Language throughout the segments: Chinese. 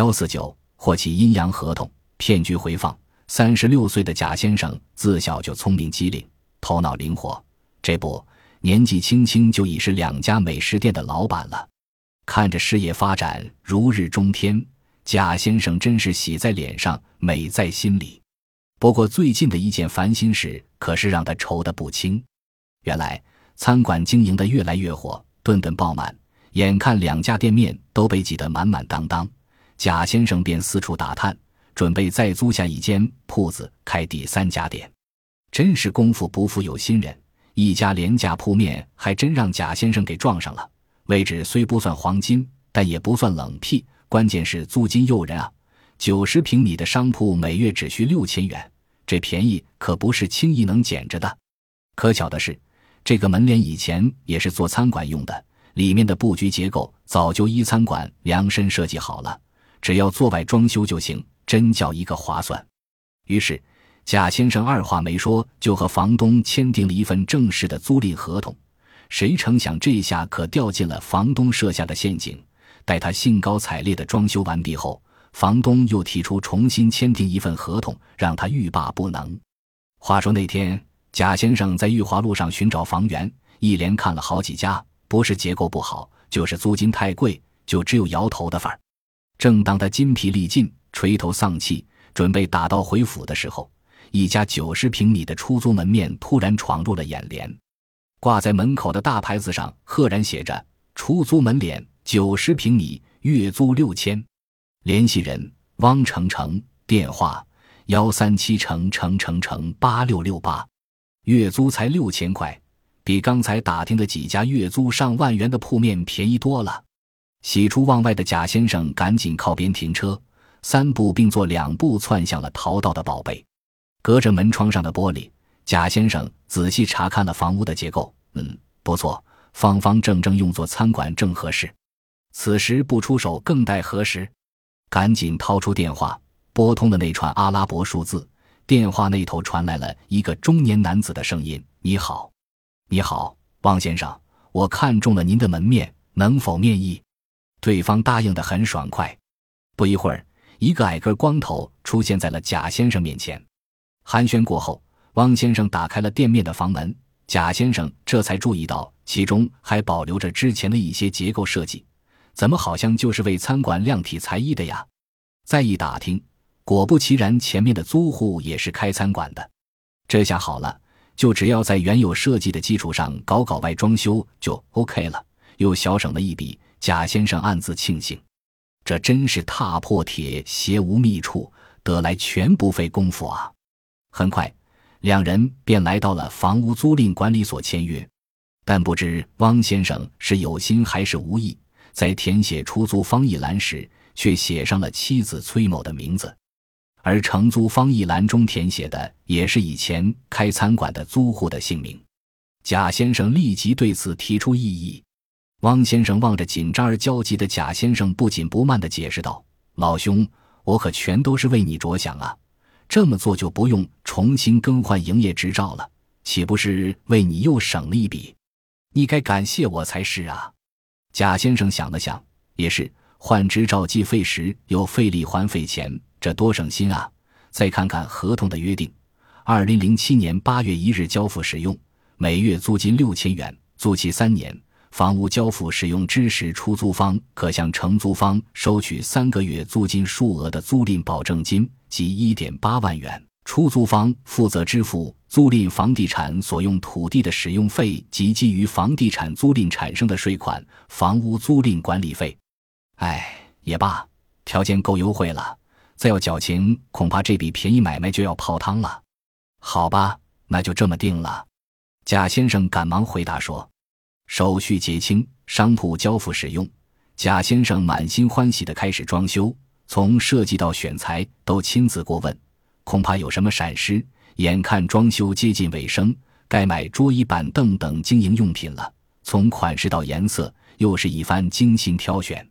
幺四九或其阴阳合同，骗局回放。三十六岁的贾先生自小就聪明机灵，头脑灵活，这不，年纪轻轻就已是两家美食店的老板了。看着事业发展如日中天，贾先生真是喜在脸上，美在心里。不过最近的一件烦心事，可是让他愁得不轻。原来餐馆经营的越来越火，顿顿爆满，眼看两家店面都被挤得满满当当，贾先生便四处打探。准备再租下一间铺子开第三家店，真是功夫不负有心人，一家廉价铺面还真让贾先生给撞上了。位置虽不算黄金，但也不算冷僻，关键是租金诱人啊！九十平米的商铺每月只需六千元，这便宜可不是轻易能捡着的。可巧的是，这个门脸以前也是做餐馆用的，里面的布局结构早就依餐馆量身设计好了，只要做外装修就行。真叫一个划算，于是贾先生二话没说，就和房东签订了一份正式的租赁合同。谁成想这下可掉进了房东设下的陷阱。待他兴高采烈的装修完毕后，房东又提出重新签订一份合同，让他欲罢不能。话说那天，贾先生在裕华路上寻找房源，一连看了好几家，不是结构不好，就是租金太贵，就只有摇头的份儿。正当他筋疲力尽。垂头丧气，准备打道回府的时候，一家九十平米的出租门面突然闯入了眼帘。挂在门口的大牌子上赫然写着“出租门脸，九十平米，月租六千”。联系人：汪成成，电话：幺三七乘乘乘乘八六六八，月租才六千块，比刚才打听的几家月租上万元的铺面便宜多了。喜出望外的贾先生赶紧靠边停车。三步并作两步窜向了淘到的宝贝，隔着门窗上的玻璃，贾先生仔细查看了房屋的结构。嗯，不错，方方正正用作餐馆正合适。此时不出手更待何时？赶紧掏出电话，拨通了那串阿拉伯数字。电话那头传来了一个中年男子的声音：“你好，你好，汪先生，我看中了您的门面，能否面议？”对方答应的很爽快。不一会儿。一个矮个光头出现在了贾先生面前，寒暄过后，汪先生打开了店面的房门，贾先生这才注意到其中还保留着之前的一些结构设计，怎么好像就是为餐馆量体裁衣的呀？再一打听，果不其然，前面的租户也是开餐馆的。这下好了，就只要在原有设计的基础上搞搞外装修就 OK 了，又小省了一笔。贾先生暗自庆幸。这真是踏破铁鞋无觅处，得来全不费工夫啊！很快，两人便来到了房屋租赁管理所签约。但不知汪先生是有心还是无意，在填写出租方一栏时，却写上了妻子崔某的名字，而承租方一栏中填写的也是以前开餐馆的租户的姓名。贾先生立即对此提出异议。汪先生望着紧张而焦急的贾先生，不紧不慢地解释道：“老兄，我可全都是为你着想啊！这么做就不用重新更换营业执照了，岂不是为你又省了一笔？你该感谢我才是啊！”贾先生想了想，也是换执照既费时又费力还费钱，这多省心啊！再看看合同的约定：二零零七年八月一日交付使用，每月租金六千元，租期三年。房屋交付使用之时，出租方可向承租方收取三个月租金数额的租赁保证金，即一点八万元。出租方负责支付租赁房地产所用土地的使用费及基于房地产租赁产生的税款、房屋租赁管理费。哎，也罢，条件够优惠了，再要矫情，恐怕这笔便宜买卖就要泡汤了。好吧，那就这么定了。贾先生赶忙回答说。手续结清，商铺交付使用，贾先生满心欢喜地开始装修，从设计到选材都亲自过问，恐怕有什么闪失。眼看装修接近尾声，该买桌椅板凳等经营用品了。从款式到颜色，又是一番精心挑选，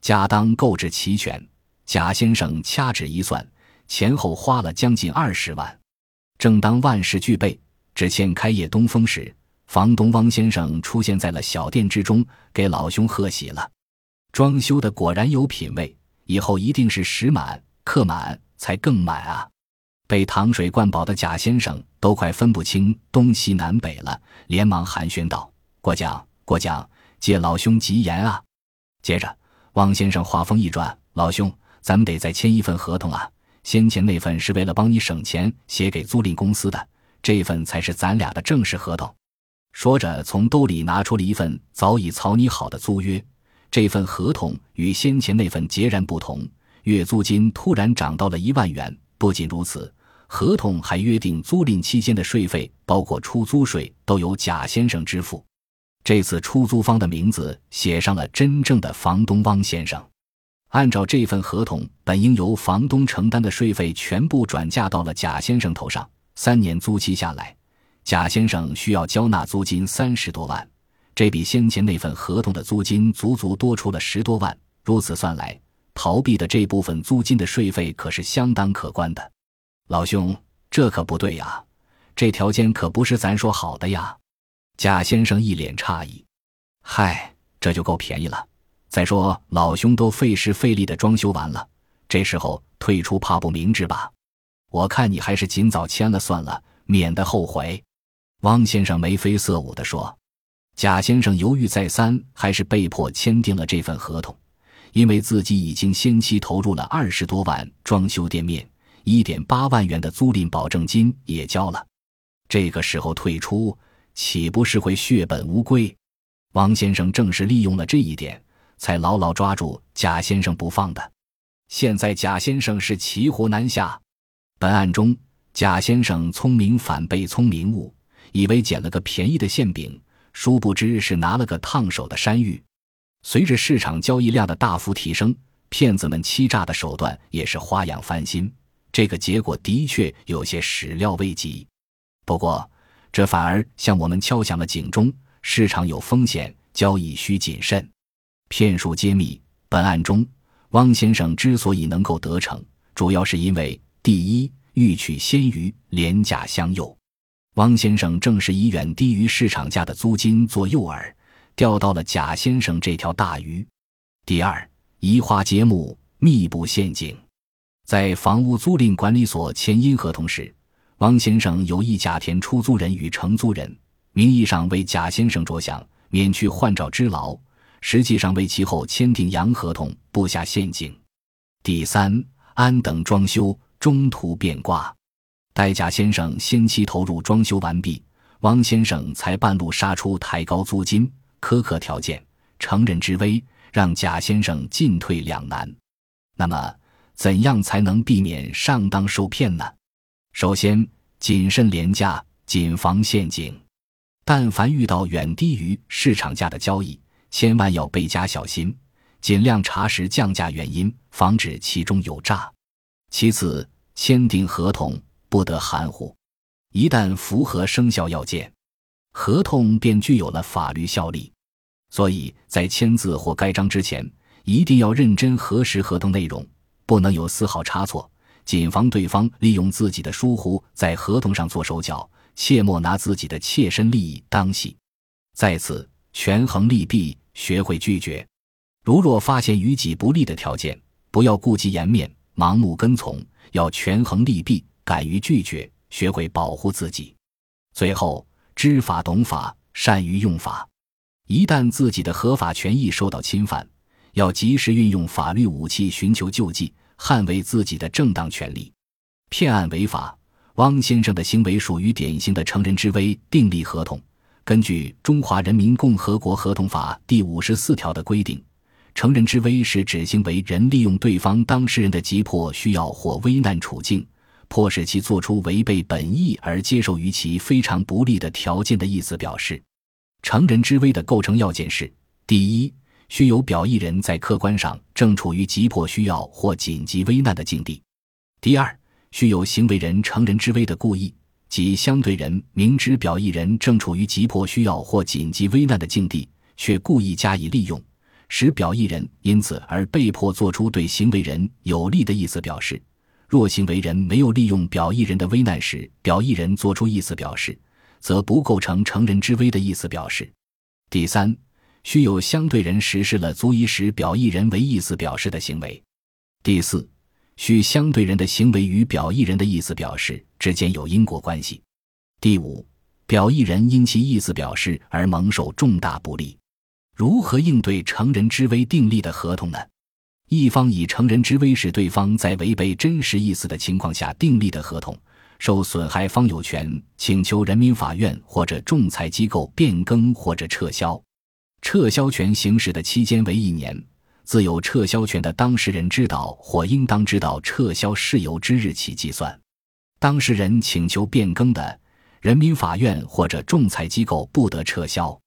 家当购置齐全。贾先生掐指一算，前后花了将近二十万。正当万事俱备，只欠开业东风时。房东汪先生出现在了小店之中，给老兄贺喜了。装修的果然有品位，以后一定是时满客满才更满啊！被糖水灌饱的贾先生都快分不清东西南北了，连忙寒暄道：“过奖过奖，借老兄吉言啊！”接着，汪先生话锋一转：“老兄，咱们得再签一份合同啊！先前那份是为了帮你省钱写给租赁公司的，这份才是咱俩的正式合同。”说着，从兜里拿出了一份早已草拟好的租约。这份合同与先前那份截然不同，月租金突然涨到了一万元。不仅如此。合同还约定，租赁期间的税费，包括出租税，都由贾先生支付。这次出租方的名字写上了真正的房东汪先生。按照这份合同，本应由房东承担的税费全部转嫁到了贾先生头上。三年租期下来，贾先生需要交纳租金三十多万，这比先前那份合同的租金足足多出了十多万。如此算来，逃避的这部分租金的税费可是相当可观的。老兄，这可不对呀！这条件可不是咱说好的呀！贾先生一脸诧异。嗨，这就够便宜了。再说，老兄都费时费力的装修完了，这时候退出怕不明智吧？我看你还是尽早签了算了，免得后悔。汪先生眉飞色舞地说。贾先生犹豫再三，还是被迫签订了这份合同，因为自己已经先期投入了二十多万装修店面。一点八万元的租赁保证金也交了，这个时候退出，岂不是会血本无归？王先生正是利用了这一点，才牢牢抓住贾先生不放的。现在贾先生是骑虎难下。本案中，贾先生聪明反被聪明误，以为捡了个便宜的馅饼，殊不知是拿了个烫手的山芋。随着市场交易量的大幅提升，骗子们欺诈的手段也是花样翻新。这个结果的确有些始料未及，不过这反而向我们敲响了警钟：市场有风险，交易需谨慎。骗术揭秘：本案中，汪先生之所以能够得逞，主要是因为第一，欲取鲜鱼，廉价相诱。汪先生正是以远低于市场价的租金做诱饵，钓到了贾先生这条大鱼；第二，移花接木，密布陷阱。在房屋租赁管理所签阴合同时，汪先生有意假填出租人与承租人，名义上为贾先生着想，免去换照之劳；实际上为其后签订阳合同布下陷阱。第三，安等装修，中途变卦，待贾先生先期投入装修完毕，汪先生才半路杀出，抬高租金，苛刻条件，乘人之危，让贾先生进退两难。那么？怎样才能避免上当受骗呢？首先，谨慎廉价，谨防陷阱。但凡遇到远低于市场价的交易，千万要倍加小心，尽量查实降价原因，防止其中有诈。其次，签订合同不得含糊，一旦符合生效要件，合同便具有了法律效力。所以在签字或盖章之前，一定要认真核实合同内容。不能有丝毫差错，谨防对方利用自己的疏忽在合同上做手脚，切莫拿自己的切身利益当戏。在此，权衡利弊，学会拒绝。如若发现于己不利的条件，不要顾及颜面，盲目跟从，要权衡利弊，敢于拒绝，学会保护自己。最后，知法懂法，善于用法。一旦自己的合法权益受到侵犯，要及时运用法律武器寻求救济，捍卫自己的正当权利。骗案违法，汪先生的行为属于典型的乘人之危订立合同。根据《中华人民共和国合同法》第五十四条的规定，乘人之危是指行为人利用对方当事人的急迫需要或危难处境，迫使其做出违背本意而接受于其非常不利的条件的意思表示。乘人之危的构成要件是：第一。须有表意人在客观上正处于急迫需要或紧急危难的境地。第二，须有行为人乘人之危的故意，即相对人明知表意人正处于急迫需要或紧急危难的境地，却故意加以利用，使表意人因此而被迫做出对行为人有利的意思表示。若行为人没有利用表意人的危难时，表意人作出意思表示，则不构成乘人之危的意思表示。第三。须有相对人实施了足以使表意人为意思表示的行为。第四，需相对人的行为与表意人的意思表示之间有因果关系。第五，表意人因其意思表示而蒙受重大不利。如何应对成人之危订立的合同呢？一方以成人之危使对方在违背真实意思的情况下订立的合同，受损害方有权请求人民法院或者仲裁机构变更或者撤销。撤销权行使的期间为一年，自有撤销权的当事人知道或应当知道撤销事由之日起计算。当事人请求变更的，人民法院或者仲裁机构不得撤销。